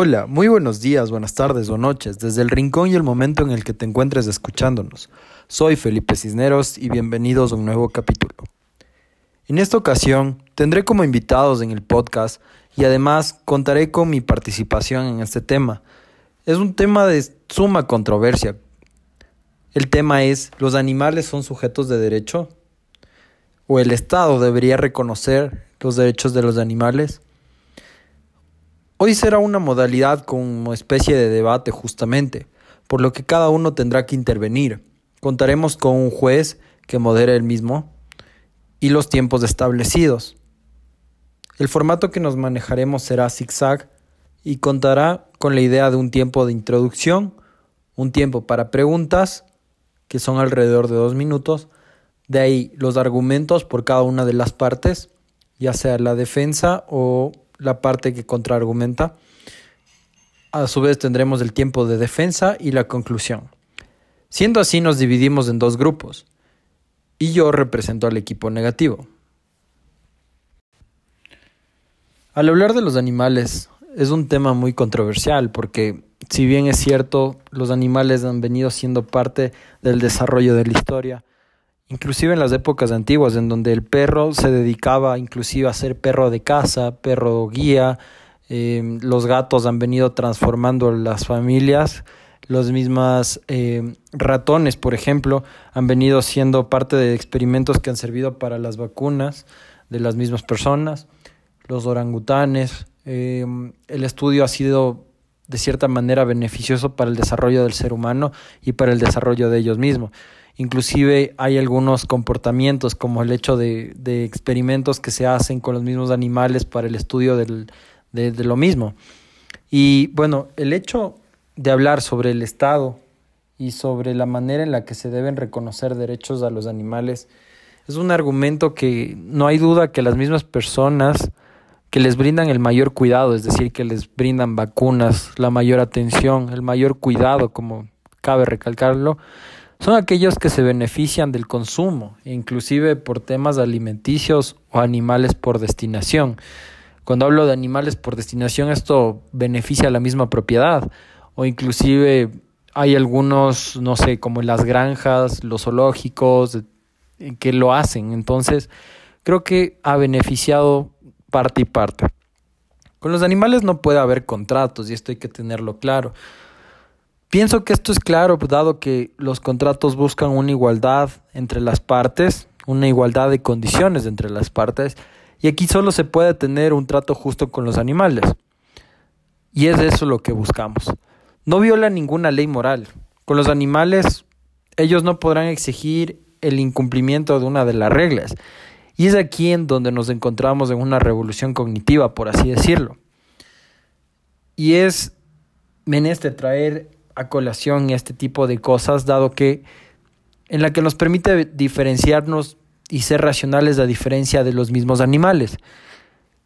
Hola, muy buenos días, buenas tardes o noches, desde el rincón y el momento en el que te encuentres escuchándonos. Soy Felipe Cisneros y bienvenidos a un nuevo capítulo. En esta ocasión tendré como invitados en el podcast y además contaré con mi participación en este tema. Es un tema de suma controversia. El tema es, ¿los animales son sujetos de derecho? ¿O el Estado debería reconocer los derechos de los animales? Hoy será una modalidad como especie de debate justamente, por lo que cada uno tendrá que intervenir. Contaremos con un juez que modere el mismo y los tiempos establecidos. El formato que nos manejaremos será zigzag y contará con la idea de un tiempo de introducción, un tiempo para preguntas, que son alrededor de dos minutos, de ahí los argumentos por cada una de las partes, ya sea la defensa o la parte que contraargumenta. A su vez tendremos el tiempo de defensa y la conclusión. Siendo así nos dividimos en dos grupos y yo represento al equipo negativo. Al hablar de los animales es un tema muy controversial porque si bien es cierto los animales han venido siendo parte del desarrollo de la historia, inclusive en las épocas antiguas, en donde el perro se dedicaba inclusive a ser perro de casa, perro guía, eh, los gatos han venido transformando las familias, los mismos eh, ratones, por ejemplo, han venido siendo parte de experimentos que han servido para las vacunas de las mismas personas, los orangutanes, eh, el estudio ha sido de cierta manera beneficioso para el desarrollo del ser humano y para el desarrollo de ellos mismos. Inclusive hay algunos comportamientos como el hecho de, de experimentos que se hacen con los mismos animales para el estudio del, de, de lo mismo. Y bueno, el hecho de hablar sobre el Estado y sobre la manera en la que se deben reconocer derechos a los animales es un argumento que no hay duda que las mismas personas que les brindan el mayor cuidado, es decir, que les brindan vacunas, la mayor atención, el mayor cuidado, como cabe recalcarlo, son aquellos que se benefician del consumo, inclusive por temas alimenticios o animales por destinación. Cuando hablo de animales por destinación, esto beneficia a la misma propiedad, o inclusive hay algunos, no sé, como las granjas, los zoológicos, que lo hacen. Entonces, creo que ha beneficiado parte y parte. Con los animales no puede haber contratos y esto hay que tenerlo claro. Pienso que esto es claro, dado que los contratos buscan una igualdad entre las partes, una igualdad de condiciones entre las partes, y aquí solo se puede tener un trato justo con los animales. Y es eso lo que buscamos. No viola ninguna ley moral. Con los animales, ellos no podrán exigir el incumplimiento de una de las reglas. Y es aquí en donde nos encontramos en una revolución cognitiva, por así decirlo. Y es menester traer a colación este tipo de cosas, dado que en la que nos permite diferenciarnos y ser racionales a diferencia de los mismos animales.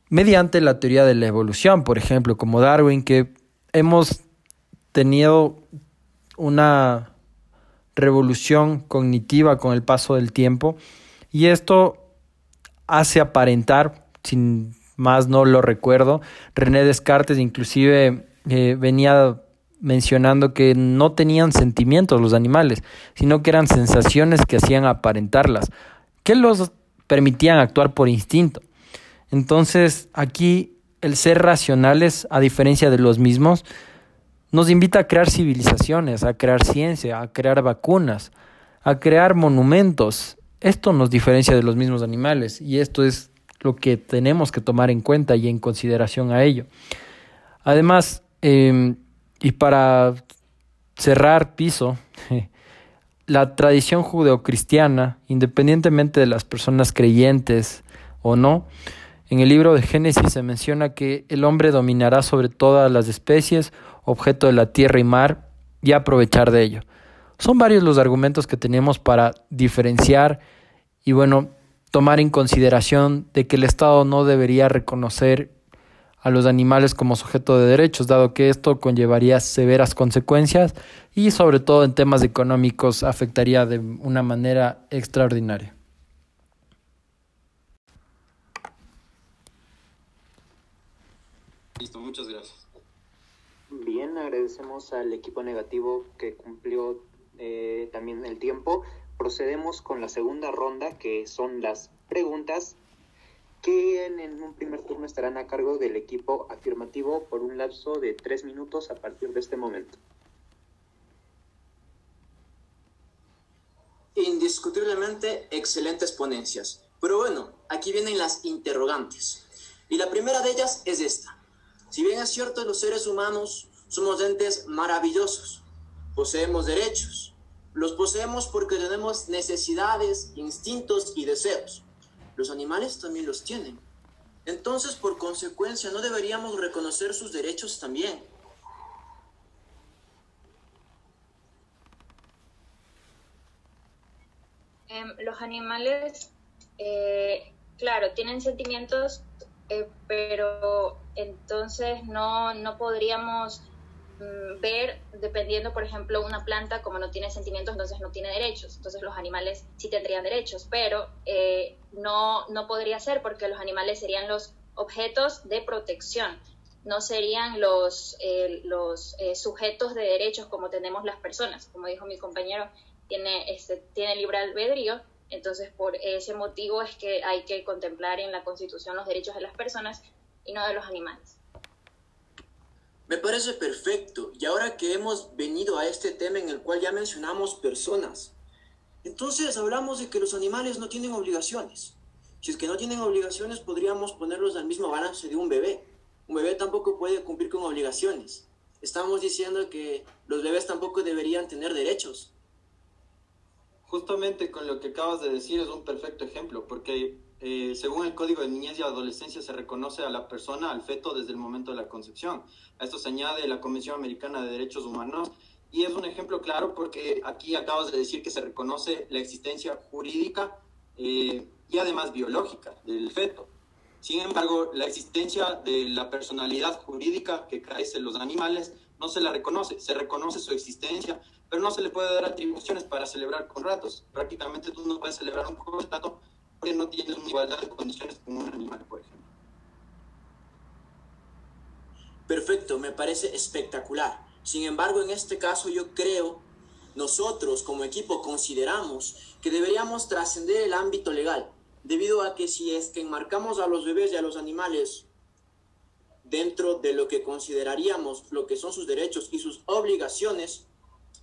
Mediante la teoría de la evolución, por ejemplo, como Darwin, que hemos tenido una revolución cognitiva con el paso del tiempo y esto hace aparentar, sin más no lo recuerdo, René Descartes inclusive eh, venía mencionando que no tenían sentimientos los animales, sino que eran sensaciones que hacían aparentarlas, que los permitían actuar por instinto. Entonces, aquí el ser racionales, a diferencia de los mismos, nos invita a crear civilizaciones, a crear ciencia, a crear vacunas, a crear monumentos. Esto nos diferencia de los mismos animales y esto es lo que tenemos que tomar en cuenta y en consideración a ello. Además, eh, y para cerrar piso, la tradición judeocristiana, independientemente de las personas creyentes o no, en el libro de Génesis se menciona que el hombre dominará sobre todas las especies, objeto de la tierra y mar, y aprovechar de ello. Son varios los argumentos que tenemos para diferenciar y bueno, tomar en consideración de que el Estado no debería reconocer a los animales como sujeto de derechos, dado que esto conllevaría severas consecuencias y sobre todo en temas económicos afectaría de una manera extraordinaria. Listo, muchas gracias. Bien, agradecemos al equipo negativo que cumplió eh, también el tiempo. Procedemos con la segunda ronda, que son las preguntas que en un primer turno estarán a cargo del equipo afirmativo por un lapso de tres minutos a partir de este momento. Indiscutiblemente excelentes ponencias. Pero bueno, aquí vienen las interrogantes. Y la primera de ellas es esta. Si bien es cierto, los seres humanos somos entes maravillosos, poseemos derechos. Los poseemos porque tenemos necesidades, instintos y deseos. Los animales también los tienen. Entonces, por consecuencia, ¿no deberíamos reconocer sus derechos también? Em, los animales, eh, claro, tienen sentimientos, eh, pero entonces no, no podríamos ver, dependiendo, por ejemplo, una planta como no tiene sentimientos, entonces no tiene derechos. Entonces los animales sí tendrían derechos, pero eh, no, no podría ser porque los animales serían los objetos de protección, no serían los, los sujetos de derechos como tenemos las personas. Como dijo mi compañero, tiene, este, tiene libre albedrío, entonces por ese motivo es que hay que contemplar en la Constitución los derechos de las personas y no de los animales. Me parece perfecto. Y ahora que hemos venido a este tema en el cual ya mencionamos personas, entonces hablamos de que los animales no tienen obligaciones. Si es que no tienen obligaciones, podríamos ponerlos al mismo balance de un bebé. Un bebé tampoco puede cumplir con obligaciones. Estamos diciendo que los bebés tampoco deberían tener derechos. Justamente con lo que acabas de decir es un perfecto ejemplo, porque eh, según el Código de Niñez y Adolescencia se reconoce a la persona, al feto, desde el momento de la concepción. A esto se añade la Convención Americana de Derechos Humanos y es un ejemplo claro porque aquí acabas de decir que se reconoce la existencia jurídica eh, y además biológica del feto. Sin embargo, la existencia de la personalidad jurídica que carecen los animales no se la reconoce, se reconoce su existencia, pero no se le puede dar atribuciones para celebrar contratos. Prácticamente tú no puedes celebrar un contrato porque no tienes una igualdad de condiciones con un animal, por ejemplo. Perfecto, me parece espectacular. Sin embargo, en este caso yo creo, nosotros como equipo consideramos que deberíamos trascender el ámbito legal, debido a que si es que enmarcamos a los bebés y a los animales dentro de lo que consideraríamos lo que son sus derechos y sus obligaciones,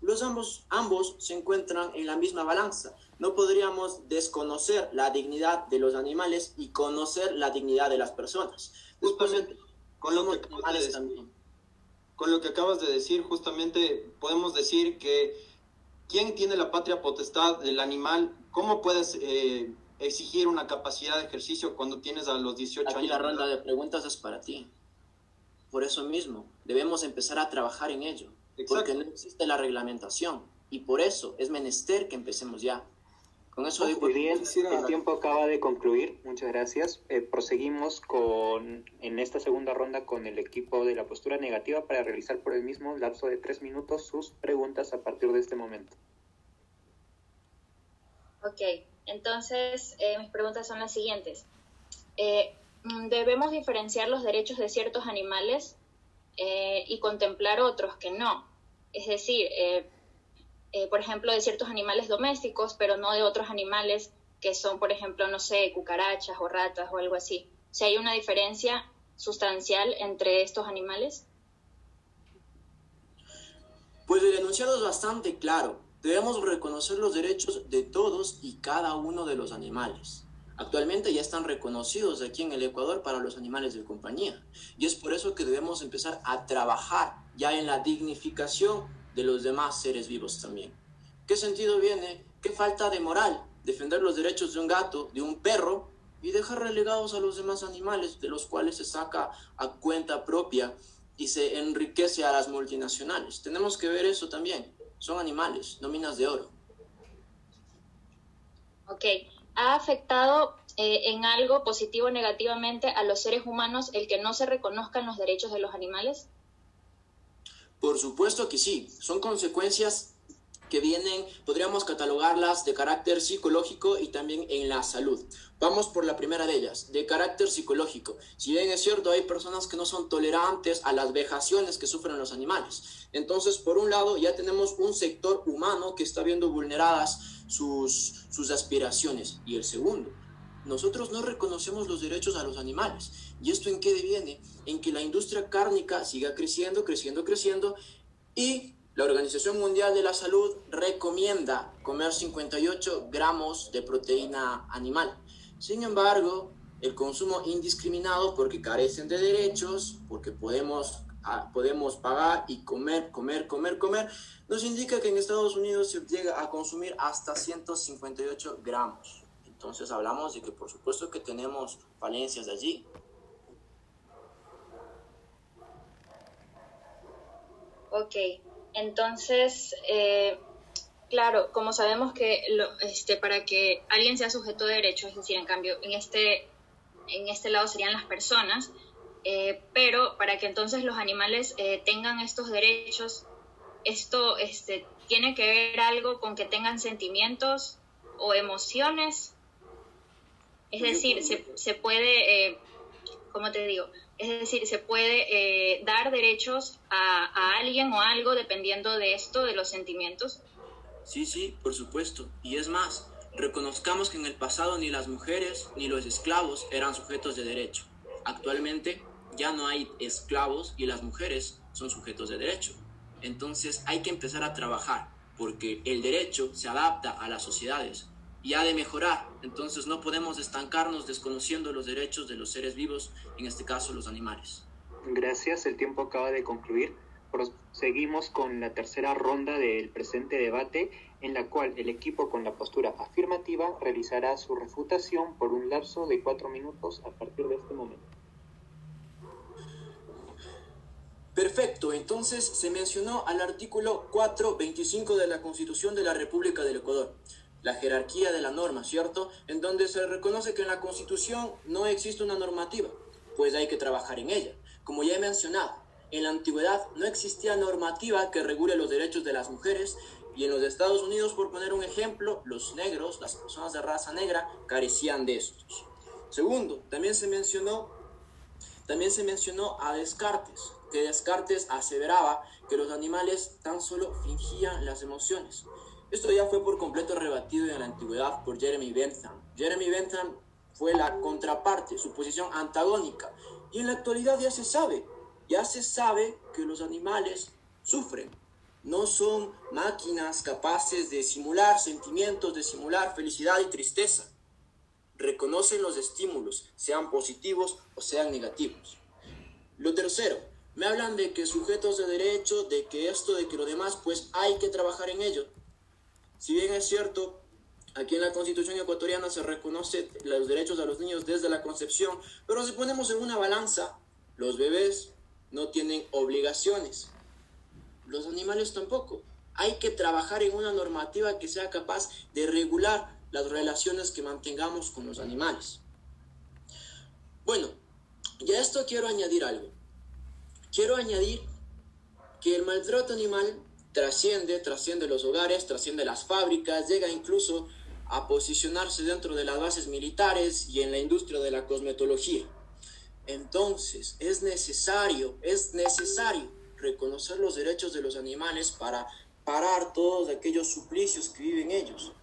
los ambos, ambos se encuentran en la misma balanza. No podríamos desconocer la dignidad de los animales y conocer la dignidad de las personas. Justamente, con lo, que acabas de con lo que acabas de decir, justamente podemos decir que ¿quién tiene la patria potestad del animal? ¿Cómo puedes eh, exigir una capacidad de ejercicio cuando tienes a los 18 Aquí años? la ronda de preguntas es para ti. Por eso mismo, debemos empezar a trabajar en ello. Porque no existe la reglamentación. Y por eso es menester que empecemos ya. Con eso digo, Muy bien, el tiempo acaba de concluir. Muchas gracias. Eh, proseguimos con en esta segunda ronda con el equipo de la postura negativa para realizar por el mismo lapso de tres minutos sus preguntas a partir de este momento. Ok, entonces eh, mis preguntas son las siguientes. Eh, mm, ¿Debemos diferenciar los derechos de ciertos animales y contemplar otros que no? Es decir, eh, eh, por ejemplo, de ciertos animales domésticos, pero no de otros animales que son, por ejemplo, no sé, cucarachas o ratas o algo así. Si hay una diferencia sustancial entre estos animales. Pues el enunciado es bastante claro. Debemos reconocer los derechos de todos y cada uno de los animales. Actualmente ya están reconocidos aquí en el Ecuador para los animales de compañía. Y es por eso que debemos empezar a trabajar ya en la dignificación de los demás seres vivos también. ¿Qué sentido viene? ¿Qué falta de moral? Defender los derechos de un gato, de un perro y dejar relegados a los demás animales de los cuales se saca a cuenta propia y se enriquece a las multinacionales. Tenemos que ver eso también. Son animales, no minas de oro. Ok, ¿Ha afectado eh, en algo positivo o negativamente a los seres humanos el que no se reconozcan los derechos de los animales? Por supuesto que sí, son consecuencias que vienen, podríamos catalogarlas de carácter psicológico y también en la salud. Vamos por la primera de ellas, de carácter psicológico. Si bien es cierto, hay personas que no son tolerantes a las vejaciones que sufren los animales. Entonces, por un lado, ya tenemos un sector humano que está viendo vulneradas sus, sus aspiraciones. Y el segundo, nosotros no reconocemos los derechos a los animales. ¿Y esto en qué viene? En que la industria cárnica siga creciendo, creciendo, creciendo y la Organización Mundial de la Salud recomienda comer 58 gramos de proteína animal. Sin embargo, el consumo indiscriminado, porque carecen de derechos, porque podemos, ah, podemos pagar y comer, comer, comer, comer, nos indica que en Estados Unidos se llega a consumir hasta 158 gramos. Entonces hablamos de que por supuesto que tenemos falencias allí. Ok, entonces, eh, claro, como sabemos que este, para que alguien sea sujeto de derecho, es decir, en cambio, en este, en este lado serían las personas, eh, pero para que entonces los animales eh, tengan estos derechos, esto este, tiene que ver algo con que tengan sentimientos o emociones. Es decir, se, se puede, ¿cómo te digo? Es decir, se puede eh, dar derechos a, alguien o algo dependiendo de esto, de los sentimientos. Sí, sí, por supuesto. Y es más, reconozcamos que en el pasado ni las mujeres ni los esclavos eran sujetos de derecho. Actualmente ya no hay esclavos y las mujeres son sujetos de derecho. Entonces hay que empezar a trabajar porque el derecho se adapta a las sociedades y ha de mejorar. Entonces no podemos estancarnos desconociendo los derechos de los seres vivos, en este caso los animales. Gracias, el tiempo acaba de concluir. Proseguimos con la tercera ronda del presente debate, en la cual el equipo con la postura afirmativa realizará su refutación por un lapso de cuatro minutos a partir de este momento. Perfecto, entonces se mencionó al artículo 425 de la Constitución de la República del Ecuador la jerarquía de la norma, ¿cierto? En donde se reconoce que en la Constitución no existe una normativa, pues hay que trabajar en ella. Como ya he mencionado, en la antigüedad no existía normativa que regule los derechos de las mujeres y en los Estados Unidos, por poner un ejemplo, los negros, las personas de raza negra, carecían de estos. Segundo, también se mencionó, también se mencionó a Descartes, que Descartes aseveraba que los animales tan solo fingían las emociones. Esto ya fue por completo rebatido en la antigüedad por Jeremy Bentham. Jeremy Bentham fue la contraparte, su posición antagónica. Y en la actualidad ya se sabe, ya se sabe que los animales sufren. No son máquinas capaces de simular sentimientos, de simular felicidad y tristeza. Reconocen los estímulos, sean positivos o sean negativos. Lo tercero, me hablan de que sujetos de derecho, de que esto, de que lo demás, pues hay que trabajar en ello. Si bien es cierto, aquí en la Constitución ecuatoriana se reconoce los derechos a los niños desde la concepción, pero si ponemos en una balanza, los bebés no tienen obligaciones, los animales tampoco. Hay que trabajar en una normativa que sea capaz de regular las relaciones que mantengamos con los animales. Bueno, ya a esto quiero añadir algo. Quiero añadir que el maltrato animal trasciende, trasciende los hogares, trasciende las fábricas, llega incluso a posicionarse dentro de las bases militares y en la industria de la cosmetología. Entonces, es necesario, es necesario reconocer los derechos de los animales para parar todos aquellos suplicios que viven ellos.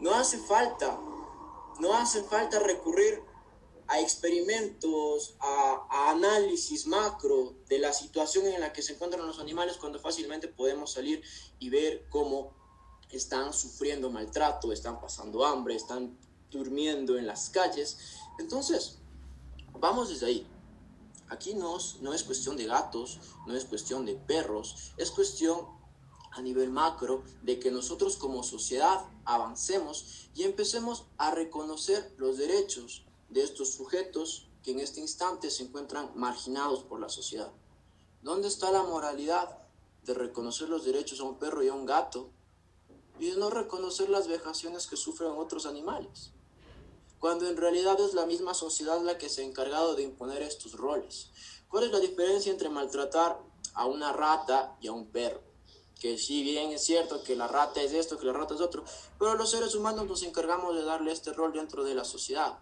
No hace falta, no hace falta recurrir a experimentos, a, análisis macro de la situación en la que se encuentran los animales cuando fácilmente podemos salir y ver cómo están sufriendo maltrato, están pasando hambre, están durmiendo en las calles. Entonces, vamos desde ahí. Aquí no, no es cuestión de gatos, no es cuestión de perros, es cuestión a nivel macro de que nosotros como sociedad avancemos y empecemos a reconocer los derechos de estos sujetos que en este instante se encuentran marginados por la sociedad. ¿Dónde está la moralidad de reconocer los derechos a un perro y a un gato y de no reconocer las vejaciones que sufren otros animales? Cuando en realidad es la misma sociedad la que se ha encargado de imponer estos roles. ¿Cuál es la diferencia entre maltratar a una rata y a un perro? que si bien es cierto que la rata es esto, que la rata es otro, pero los seres humanos nos encargamos de darle este rol dentro de la sociedad.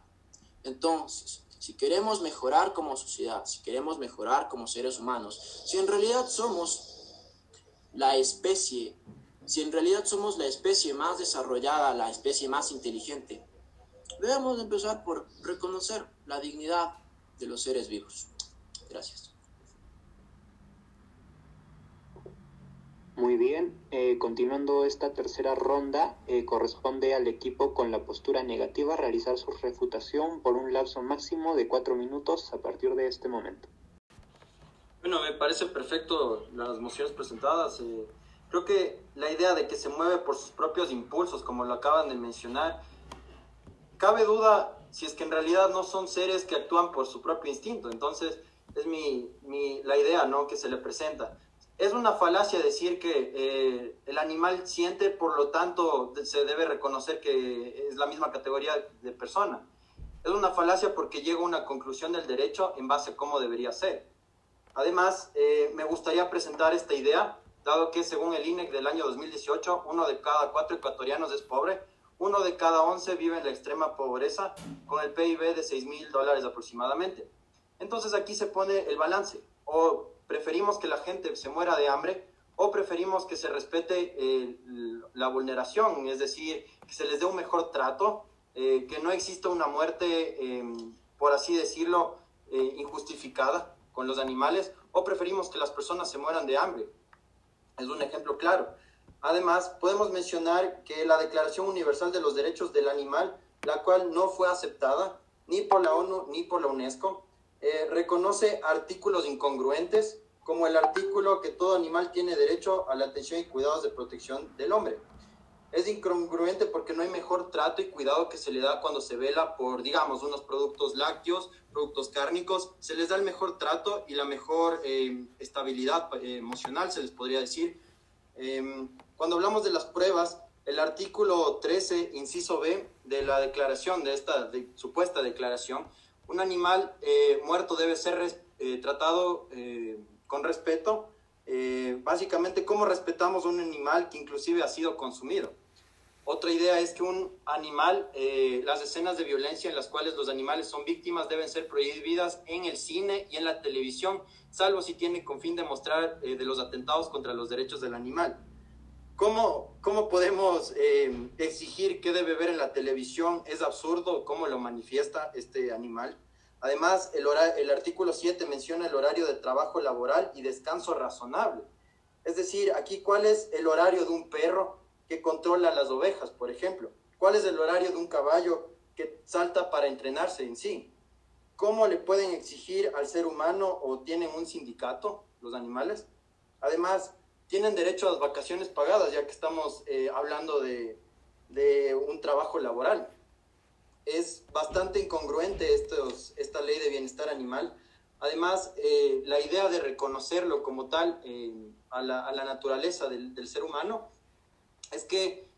Entonces, si queremos mejorar como sociedad, si queremos mejorar como seres humanos, si en realidad somos la especie, si en realidad somos la especie más desarrollada, la especie más inteligente, debemos empezar por reconocer la dignidad de los seres vivos. Gracias. Muy bien, eh, continuando esta tercera ronda, eh, corresponde al equipo con la postura negativa realizar su refutación por un lapso máximo de cuatro minutos a partir de este momento. Bueno, me parece perfecto las mociones presentadas. Eh, creo que la idea de que se mueve por sus propios impulsos, como lo acaban de mencionar, cabe duda si es que en realidad no son seres que actúan por su propio instinto. Entonces, es mi, mi la idea ¿no? que se le presenta es una falacia decir que eh, el animal siente, por lo tanto se debe reconocer que es la misma categoría de persona. Es una falacia porque llega a una conclusión del derecho en base a cómo debería ser. Además, eh, me gustaría presentar esta idea, dado que según el INEC del año 2018, uno de cada cuatro ecuatorianos es pobre, uno de cada once vive en la extrema pobreza, con el PIB de 6 mil dólares aproximadamente. Entonces aquí se pone el balance, o preferimos que la gente se muera de hambre o preferimos que se respete eh, la vulneración, es decir, que se les dé un mejor trato, eh, que no exista una muerte, em, por así decirlo, eh, injustificada con los animales, o preferimos que las personas se mueran de hambre. Es un ejemplo claro. Además, podemos mencionar que la Declaración Universal de los Derechos del Animal, la cual no fue aceptada ni por la ONU ni por la UNESCO, eh, reconoce artículos incongruentes, como el artículo que todo animal tiene derecho a la atención y cuidados de protección del hombre. Es incongruente porque no hay mejor trato y cuidado que se le da cuando se vela por, digamos, unos productos lácteos, productos cárnicos. Se les da el mejor trato y la mejor eh, estabilidad eh, emocional, se les podría decir. Em, cuando hablamos de las pruebas, el artículo 13, inciso B, de la declaración, de esta supuesta declaración, un animal eh, muerto debe ser eh, tratado eh, con respeto. básicamente, ¿cómo respetamos un animal que inclusive ha sido consumido? Otra idea es que un animal, las escenas de violencia en las cuales los animales son víctimas deben ser prohibidas en el cine y en la televisión, salvo si tiene con fin de mostrar de los atentados contra los derechos del animal. ¿Cómo, cómo podemos eh, exigir qué debe ver en la televisión? Es absurdo cómo lo manifiesta este animal. Además, el, el artículo 7 menciona el horario de trabajo laboral y descanso razonable. Es decir, aquí, ¿cuál es el horario de un perro que controla las ovejas, por ejemplo? ¿Cuál es el horario de un caballo que salta para entrenarse en sí? ¿Cómo le pueden exigir al ser humano o tienen un sindicato los animales? Además, tienen derecho a las vacaciones pagadas, ya que estamos eh, hablando de, un trabajo laboral. Es bastante incongruente estos, esta ley de bienestar animal. Además, eh, la idea de reconocerlo como tal eh, a, la, naturaleza del, ser humano es que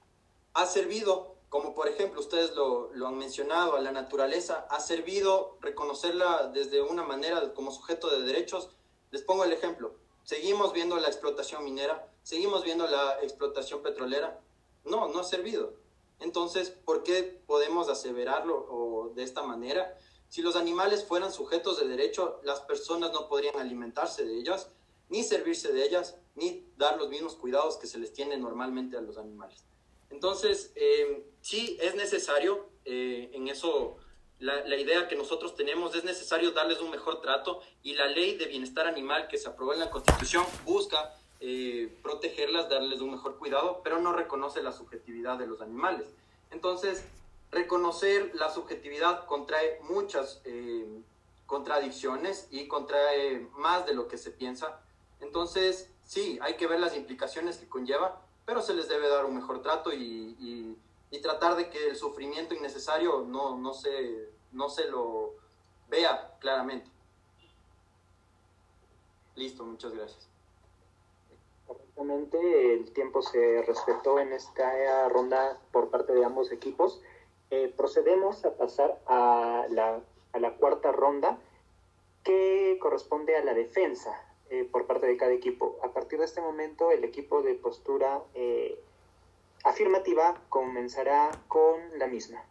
ha servido, como por ejemplo ustedes lo, lo han mencionado, a la naturaleza, ha servido reconocerla desde una manera como sujeto de derechos. Les pongo el ejemplo Seguimos viendo la explotación minera, seguimos viendo la explotación petrolera. No, no ha servido. Entonces, ¿por qué podemos aseverarlo de esta manera? Si los animales fueran sujetos de derecho, las personas no podrían alimentarse de ellas, ni servirse de ellas, ni dar los mismos cuidados que se les tiene normalmente a los animales. Entonces, eh, sí es necesario, eh, en eso la, idea que nosotros tenemos es necesario darles un mejor trato y la ley de bienestar animal que se aprobó en la Constitución busca eh, protegerlas, darles un mejor cuidado, pero no reconoce la subjetividad de los animales. Entonces, reconocer la subjetividad contrae muchas eh, contradicciones y contrae más de lo que se piensa. Entonces, sí, hay que ver las implicaciones que conlleva, pero se les debe dar un mejor trato y, y, y tratar de que el sufrimiento innecesario no, no se no se lo vea claramente. Listo, muchas gracias. Perfectamente, el tiempo se respetó en esta ronda por parte de ambos equipos. Eh, procedemos a pasar a la, a la, cuarta ronda que corresponde a la defensa. eh, por parte de cada equipo. A partir de este momento, el equipo de postura eh, afirmativa comenzará con la misma.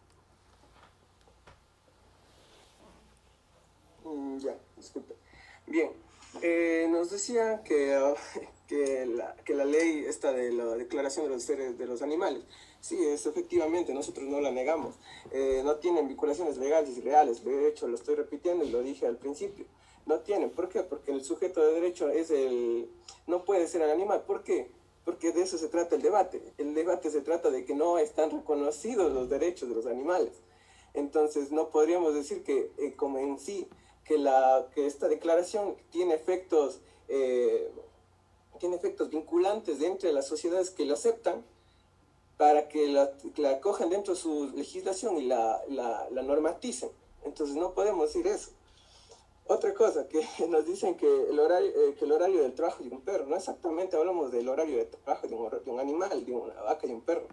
Mm, ya, disculpe. Bien, eh, nos decía que, que, la, que la ley esta de la declaración de los seres de los animales, sí, es efectivamente, nosotros no la negamos, eh, no tienen vinculaciones legales y reales, de hecho lo estoy repitiendo y lo dije al principio, no tienen, ¿por qué? Porque el sujeto de derecho es el, no puede ser el animal, ¿por qué? Porque de eso se trata el debate, el debate se trata de que no están reconocidos los derechos de los animales, entonces no podríamos decir que eh, como en sí, que, la, que esta declaración tiene efectos, eh, tiene efectos vinculantes dentro de las sociedades que lo aceptan para que la, la cojan dentro de su legislación y la, la, la, normaticen. Entonces no podemos decir eso. Otra cosa, que nos dicen que el, horario, eh, que el horario del trabajo de un perro, no exactamente hablamos del horario de trabajo de un, de un animal, de una vaca y un perro.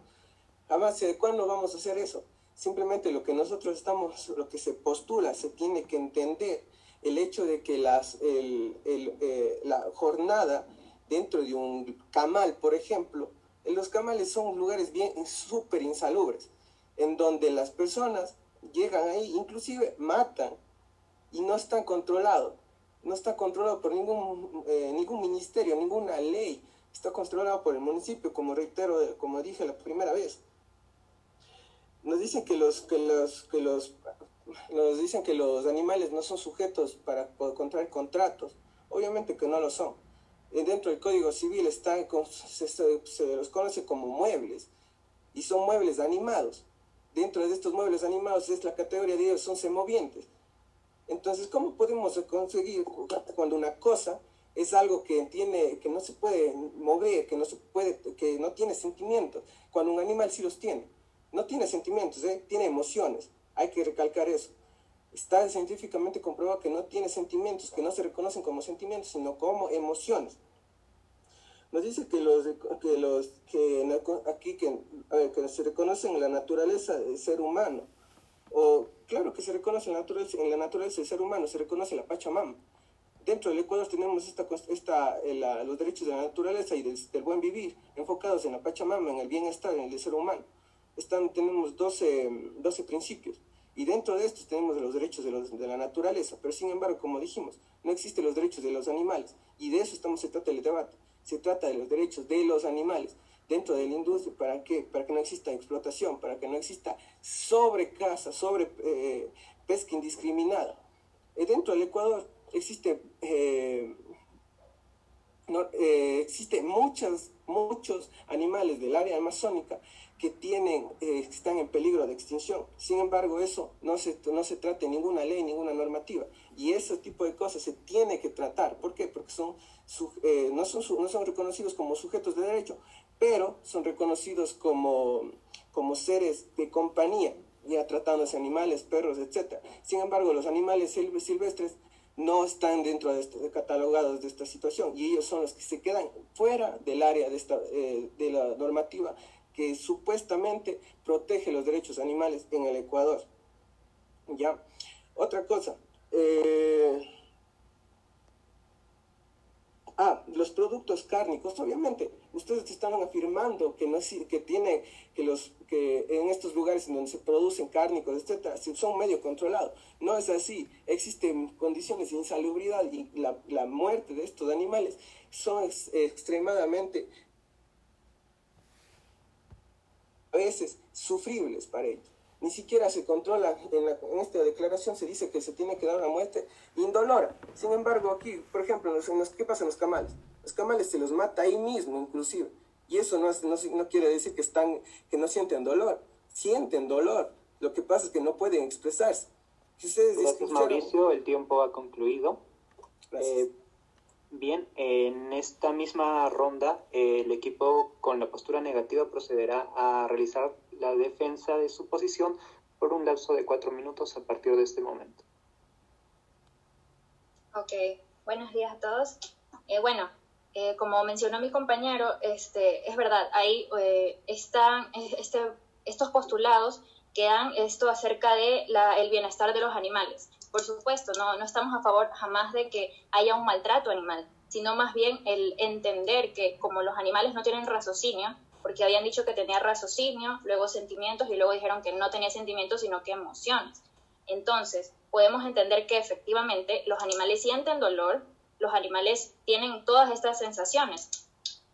Jamás, ¿de cuándo vamos a hacer eso? Simplemente lo que nosotros estamos, lo que se postula, se tiene que entender el hecho de que las, el, eh, la jornada dentro de un camal, por ejemplo, los camales son lugares bien súper insalubres, en donde las personas llegan ahí, inclusive matan y no están controlados. No está controlado por ningún, eh, ningún ministerio, ninguna ley. Está controlado por el municipio, como reitero, como dije la primera vez nos dicen que los que los que los nos dicen que los animales no son sujetos para contraer contratos. Obviamente que no lo son. Dentro del código civil están se, se, los conoce como muebles y son muebles animados. Dentro de estos muebles animados es la categoría de ellos son semovientes. Entonces cómo podemos conseguir cuando una cosa es algo que tiene que no se puede mover que no se puede que no tiene sentimientos cuando un animal sí los tiene no tiene sentimientos, ¿eh? tiene emociones. Hay que recalcar eso. Está científicamente comprobado que no tiene sentimientos, que no se reconocen como sentimientos, sino como emociones. Nos dice que los que los que aquí que, que se reconocen en la naturaleza del ser humano. O claro que se reconoce en la naturaleza, en del ser humano, se reconoce la Pachamama. Dentro del Ecuador tenemos esta, esta, la, los derechos de la naturaleza y del, del buen vivir, enfocados en la Pachamama, en el bienestar, en el ser humano están, tenemos 12, 12 principios. Y dentro de estos tenemos los derechos de, los, de, la naturaleza, pero sin embargo, como dijimos, no existen los derechos de los animales. Y de eso estamos, se trata el debate. Se trata de los derechos de los animales dentro de la industria. ¿Para qué? Para que no exista explotación, para que no exista sobrecaza, sobre eh, pesca indiscriminada. Y dentro del Ecuador existe, eh, no, eh, existe muchas, muchos animales del área amazónica que tienen, eh, están en peligro de extinción. Sin embargo, eso no se, no se trata en ninguna ley, ninguna normativa. Y ese tipo de cosas se tiene que tratar. ¿Por qué? Porque son, eh, no, son, no son reconocidos como sujetos de derecho, pero son reconocidos como, como seres de compañía, ya tratándose animales, perros, etc. Sin embargo, los animales silvestres no están dentro de, este, catalogados de esta situación y ellos son los que se quedan fuera del área de, esta, eh, de la normativa que supuestamente protege los derechos animales en el Ecuador. ¿Ya? Otra cosa. Eh... Ah, los productos cárnicos, obviamente, ustedes estaban afirmando que no que tiene que los que en estos lugares en donde se producen cárnicos, etcétera, son medio controlados. No es así. Existen condiciones de insalubridad y la, la muerte de estos animales son ex, extremadamente a veces sufribles para ellos. Ni siquiera se controla, en, esta declaración se dice que se tiene que dar una muerte indolora. Sin embargo, aquí, por ejemplo, ¿qué pasa en los camales? Los camales se los mata ahí mismo, inclusive. Y eso no, no, no quiere decir que, están, que no sienten dolor. Sienten dolor. Lo que pasa es que no pueden expresarse. Si ustedes Gracias, Mauricio. El tiempo ha concluido. Eh, Bien, en esta misma ronda el equipo con la postura negativa procederá a realizar la defensa de su posición por un lapso de cuatro minutos a partir de este momento. Ok, buenos días a todos. Eh, bueno, eh, como mencionó mi compañero, este, es verdad, ahí eh, están este, estos postulados que dan esto acerca de el bienestar de los animales por supuesto, no, no estamos a favor jamás de que haya un maltrato animal, sino más bien el entender que como los animales no tienen raciocinio, porque habían dicho que tenía raciocinio, luego sentimientos y luego dijeron que no tenía sentimientos, sino que emociones. Entonces, podemos entender que efectivamente los animales sienten dolor, los animales tienen todas estas sensaciones,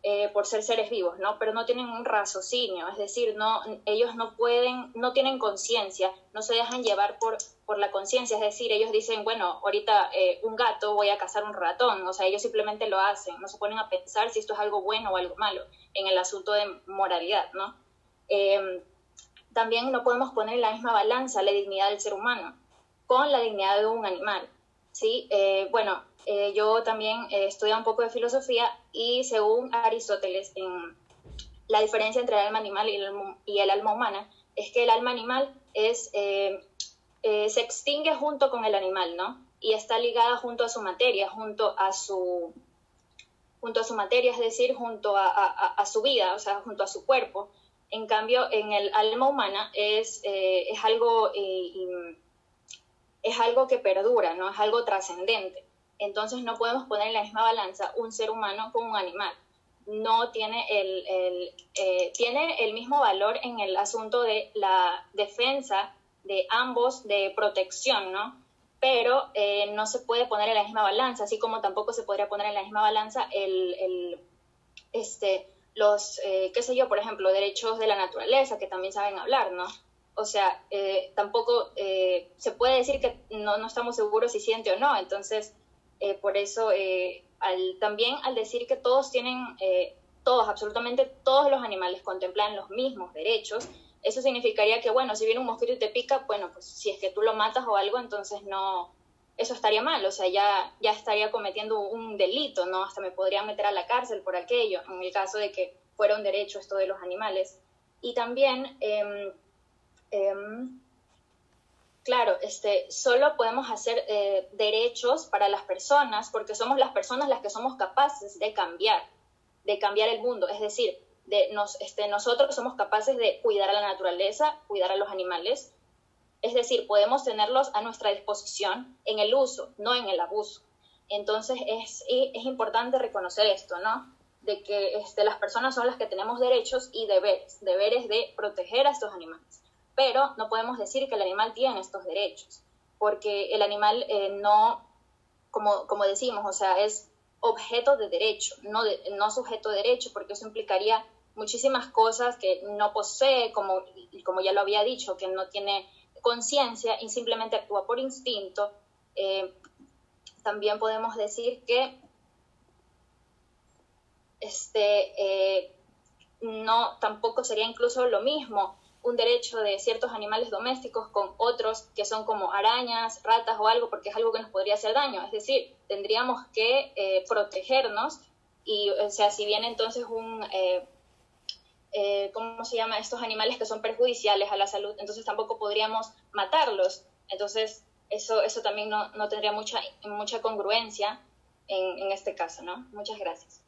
eh, por ser seres vivos, ¿no? Pero no tienen un raciocinio, es decir, no, ellos no pueden, no tienen conciencia, no se dejan llevar por, por la conciencia, es decir, ellos dicen, bueno, ahorita eh, un gato voy a cazar un ratón, o sea, ellos simplemente lo hacen, no se ponen a pensar si esto es algo bueno o algo malo en el asunto de moralidad, ¿no? Em, también no podemos poner en la misma balanza la dignidad del ser humano con la dignidad de un animal, ¿sí? Eh, bueno, eh, yo también he estudiado un poco de filosofía y según Aristóteles, en la diferencia entre el alma animal y el, alma humana es que el alma animal es, eh, eh, se extingue junto con el animal, ¿no? Y está ligada junto a su materia, junto a su, junto a su materia, es decir, junto a, su vida, o sea, junto a su cuerpo. En cambio, en el alma humana es, es algo es algo que perdura, ¿no? Es algo trascendente. Entonces no podemos poner en la misma balanza un ser humano con un animal. No tiene el, eh, tiene el mismo valor en el asunto de la defensa de ambos, de protección, ¿no? Pero eh, no se puede poner en la misma balanza, así como tampoco se podría poner en la misma balanza el, este, los, eh, qué sé yo, por ejemplo, derechos de la naturaleza, que también saben hablar, ¿no? O sea, tampoco se puede decir que no, no estamos seguros si siente o no, entonces eh, por eso, eh, también al decir que todos tienen, eh, todos, absolutamente todos los animales contemplan los mismos derechos, eso significaría que, bueno, si viene un mosquito y te pica, bueno, pues si es que tú lo matas o algo, entonces no, eso estaría mal, o sea, ya, ya estaría cometiendo un delito, ¿no? Hasta me podrían meter a la cárcel por aquello, en el caso de que fuera un derecho esto de los animales. Y también, eh, Claro, este, solo podemos hacer eh, derechos para las personas porque somos las personas las que somos capaces de cambiar, de cambiar el mundo. Es decir, de nos, este, nosotros somos capaces de cuidar a la naturaleza, cuidar a los animales. Es decir, podemos tenerlos a nuestra disposición en el uso, no en el abuso. Entonces es, es importante reconocer esto, ¿no? De que este, las personas son las que tenemos derechos y deberes, deberes de proteger a estos animales pero no podemos decir que el animal tiene estos derechos, porque el animal eh, no, como, como decimos, o sea, es objeto de derecho, no, no sujeto de derecho, porque eso implicaría muchísimas cosas que no posee, como, como ya lo había dicho, que no tiene conciencia y simplemente actúa por instinto. Eh, también podemos decir que este, eh, no, tampoco sería incluso lo mismo un derecho de ciertos animales domésticos con otros que son como arañas, ratas o algo, porque es algo que nos podría hacer daño. Es decir, tendríamos que eh, protegernos y, o sea, si viene entonces un, eh, eh, ¿cómo se llama? Estos animales que son perjudiciales a la salud, entonces tampoco podríamos matarlos. Entonces, eso, eso también no, no tendría mucha, mucha congruencia en, en este caso, ¿no? Muchas gracias.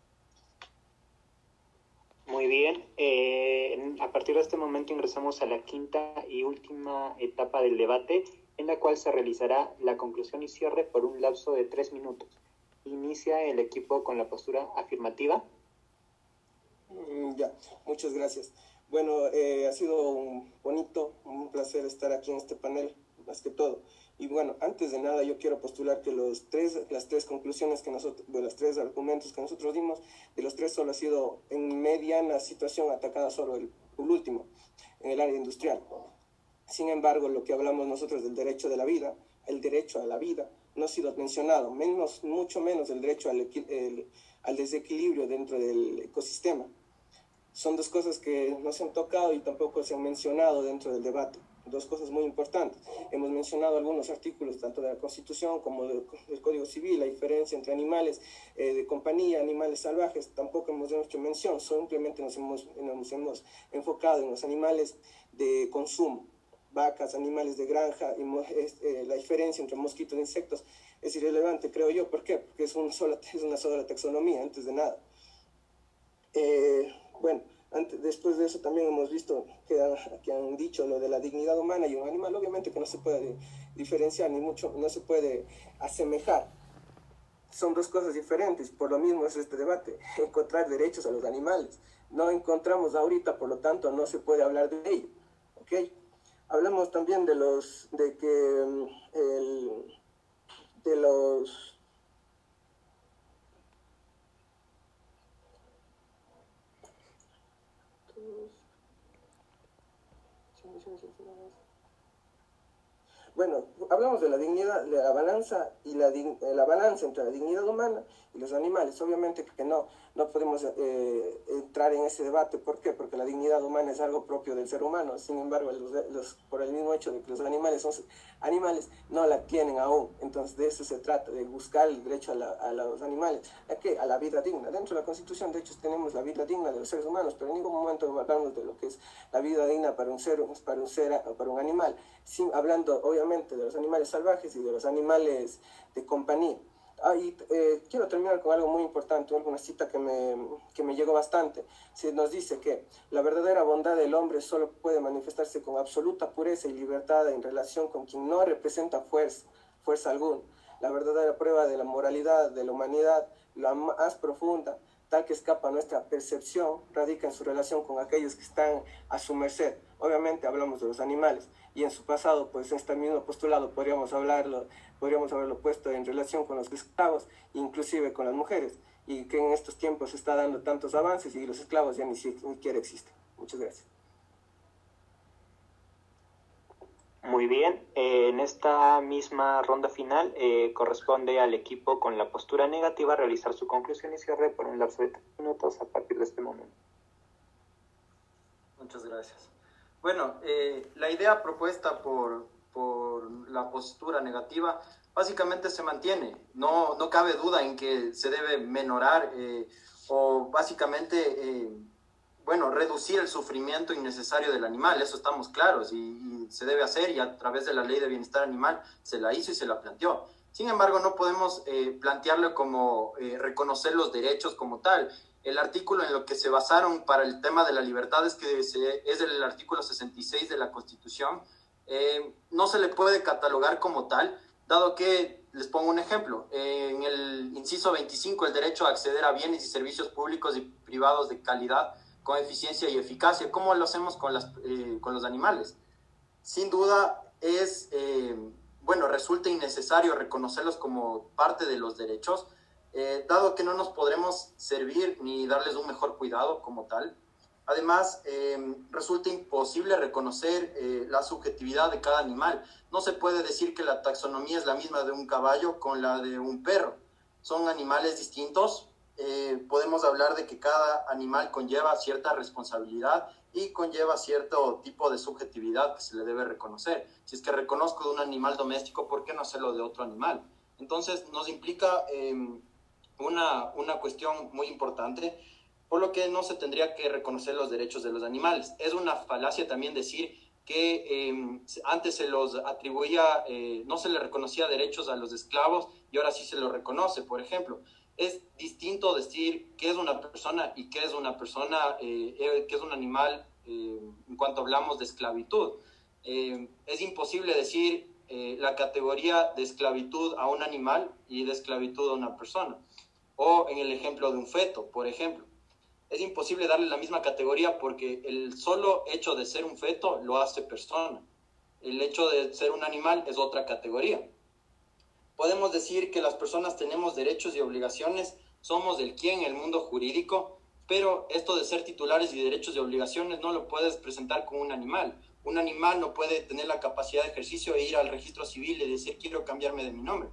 Muy bien, eh, a partir de este momento ingresamos a la quinta y última etapa del debate, en la cual se realizará la conclusión y cierre por un lapso de tres minutos. Inicia el equipo con la postura afirmativa. Mm, ya, muchas gracias. Bueno, eh, ha sido un bonito, un placer estar aquí en este panel, más que todo. Y bueno, antes de nada yo quiero postular que los tres, las tres conclusiones que nosotros, de los tres argumentos que nosotros dimos, de los tres solo ha sido en mediana situación atacada solo el, último, en el área industrial. Sin embargo, lo que hablamos nosotros del derecho de la vida, el derecho a la vida, no ha sido mencionado, menos, mucho menos el derecho al, al desequilibrio dentro del ecosistema. Son dos cosas que no se han tocado y tampoco se han mencionado dentro del debate dos cosas muy importantes. Hemos mencionado algunos artículos, tanto de la Constitución como del, Código Civil, la diferencia entre animales eh, de compañía, animales salvajes, tampoco hemos hecho mención, simplemente nos hemos, nos hemos enfocado en los animales de consumo, vacas, animales de granja, y eh, la diferencia entre mosquitos e insectos es irrelevante, creo yo. ¿Por qué? Porque es, un sola, es una sola taxonomía, antes de nada. Eh, bueno, después de eso también hemos visto que, que, han dicho lo de la dignidad humana y un animal, obviamente que no se puede diferenciar ni mucho, no se puede asemejar. son dos cosas diferentes, por lo mismo es este debate, encontrar derechos a los animales. No encontramos ahorita, por lo tanto no se puede hablar de ello. ¿ok? Hablamos también de los, de que mm, el, de los Bueno, hablamos de la dignidad, de la balanza y la, la balanza entre la dignidad humana y los animales. Obviamente que no, no podemos eh, entrar en ese debate. ¿Por qué? Porque la dignidad humana es algo propio del ser humano. Sin embargo, los, por el mismo hecho de que los animales son animales, no la tienen aún. Entonces, de eso se trata, de buscar el derecho a, a los animales. ¿A qué? A la vida digna. Dentro de la Constitución, de hecho, tenemos la vida digna de los seres humanos, pero en ningún momento hablamos de lo que es la vida digna para un ser, para un, ser, para un animal. Sin, hablando, obviamente, de los animales salvajes y de los animales de compañía. Ah, y eh, quiero terminar con algo muy importante, una cita que me, que me llegó bastante. Se nos dice que la verdadera bondad del hombre solo puede manifestarse con absoluta pureza y libertad en relación con quien no representa fuerza, fuerza alguna. La verdadera prueba de la moralidad de la humanidad, la más profunda, tal que escapa a nuestra percepción, radica en su relación con aquellos que están a su merced. Obviamente hablamos de los animales y en su pasado, pues este mismo postulado podríamos hablarlo, podríamos haberlo puesto en relación con los esclavos, inclusive con las mujeres, y que en estos tiempos se está dando tantos avances y los esclavos ya ni siquiera existen. Muchas gracias. Muy bien, eh, en esta misma ronda final eh, corresponde al equipo con la postura negativa realizar su conclusión y cierre por un lapso de tres minutos a partir de este momento. Muchas gracias. Bueno, eh, la idea propuesta por, por, la postura negativa básicamente se mantiene. No, no cabe duda en que se debe menorar o básicamente bueno, reducir el sufrimiento innecesario del animal, eso estamos claros y, se debe hacer y a través de la ley de bienestar animal se la hizo y se la planteó. Sin embargo, no podemos eh, plantearlo como eh, reconocer los derechos como tal. El artículo en lo que se basaron para el tema de la libertad es que es el artículo 66 de la Constitución. Eh, no se le puede catalogar como tal, dado que, les pongo un ejemplo, en el inciso 25, el derecho a acceder a bienes y servicios públicos y privados de calidad, con eficiencia y eficacia. ¿Cómo lo hacemos con, las, con los animales? Sin duda es, eh, bueno, resulta innecesario reconocerlos como parte de los derechos, eh, dado que no nos podremos servir ni darles un mejor cuidado como tal. Además, resulta imposible reconocer la subjetividad de cada animal. No se puede decir que la taxonomía es la misma de un caballo con la de un perro. Son animales distintos, eh, podemos hablar de que cada animal conlleva cierta responsabilidad y conlleva cierto tipo de subjetividad que se le debe reconocer. Si es que reconozco de un animal doméstico, ¿por qué no hacerlo de otro animal? Entonces nos implica em, una, una cuestión muy importante, por lo que no se tendría que reconocer los derechos de los animales. Es una falacia también decir que em, antes se los atribuía, eh, no se le reconocía derechos a los esclavos y ahora sí se los reconoce, por ejemplo es distinto decir qué es una persona y qué es una persona, eh, eh, qué es un animal eh, en cuanto hablamos de esclavitud. es imposible decir la categoría de esclavitud a un animal y de esclavitud a una persona. O en el ejemplo de un feto, por ejemplo. Es imposible darle la misma categoría porque el solo hecho de ser un feto lo hace persona. El hecho de ser un animal es otra categoría podemos decir que las personas tenemos derechos y obligaciones, somos del quién el mundo jurídico, pero esto de ser titulares y derechos y obligaciones no lo puedes presentar con un animal. Un animal no puede tener la capacidad de ejercicio e ir al registro civil y decir quiero cambiarme de mi nombre.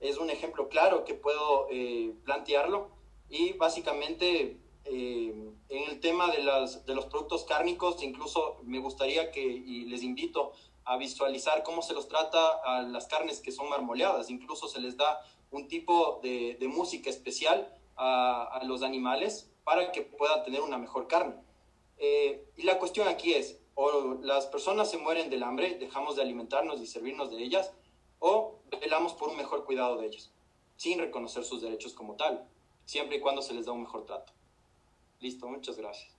Es un ejemplo claro que puedo eh, plantearlo y básicamente eh, en el tema de, las, de los productos cárnicos, incluso me gustaría que, y les invito a visualizar cómo se los trata a las carnes que son marmoleadas. Incluso se les da un tipo de, música especial a, los animales para que puedan tener una mejor carne. Eh, y la cuestión aquí es, o las personas se mueren del hambre, dejamos de alimentarnos y servirnos de ellas, o velamos por un mejor cuidado de ellas, sin reconocer sus derechos como tal, siempre y cuando se les da un mejor trato. Listo, muchas gracias.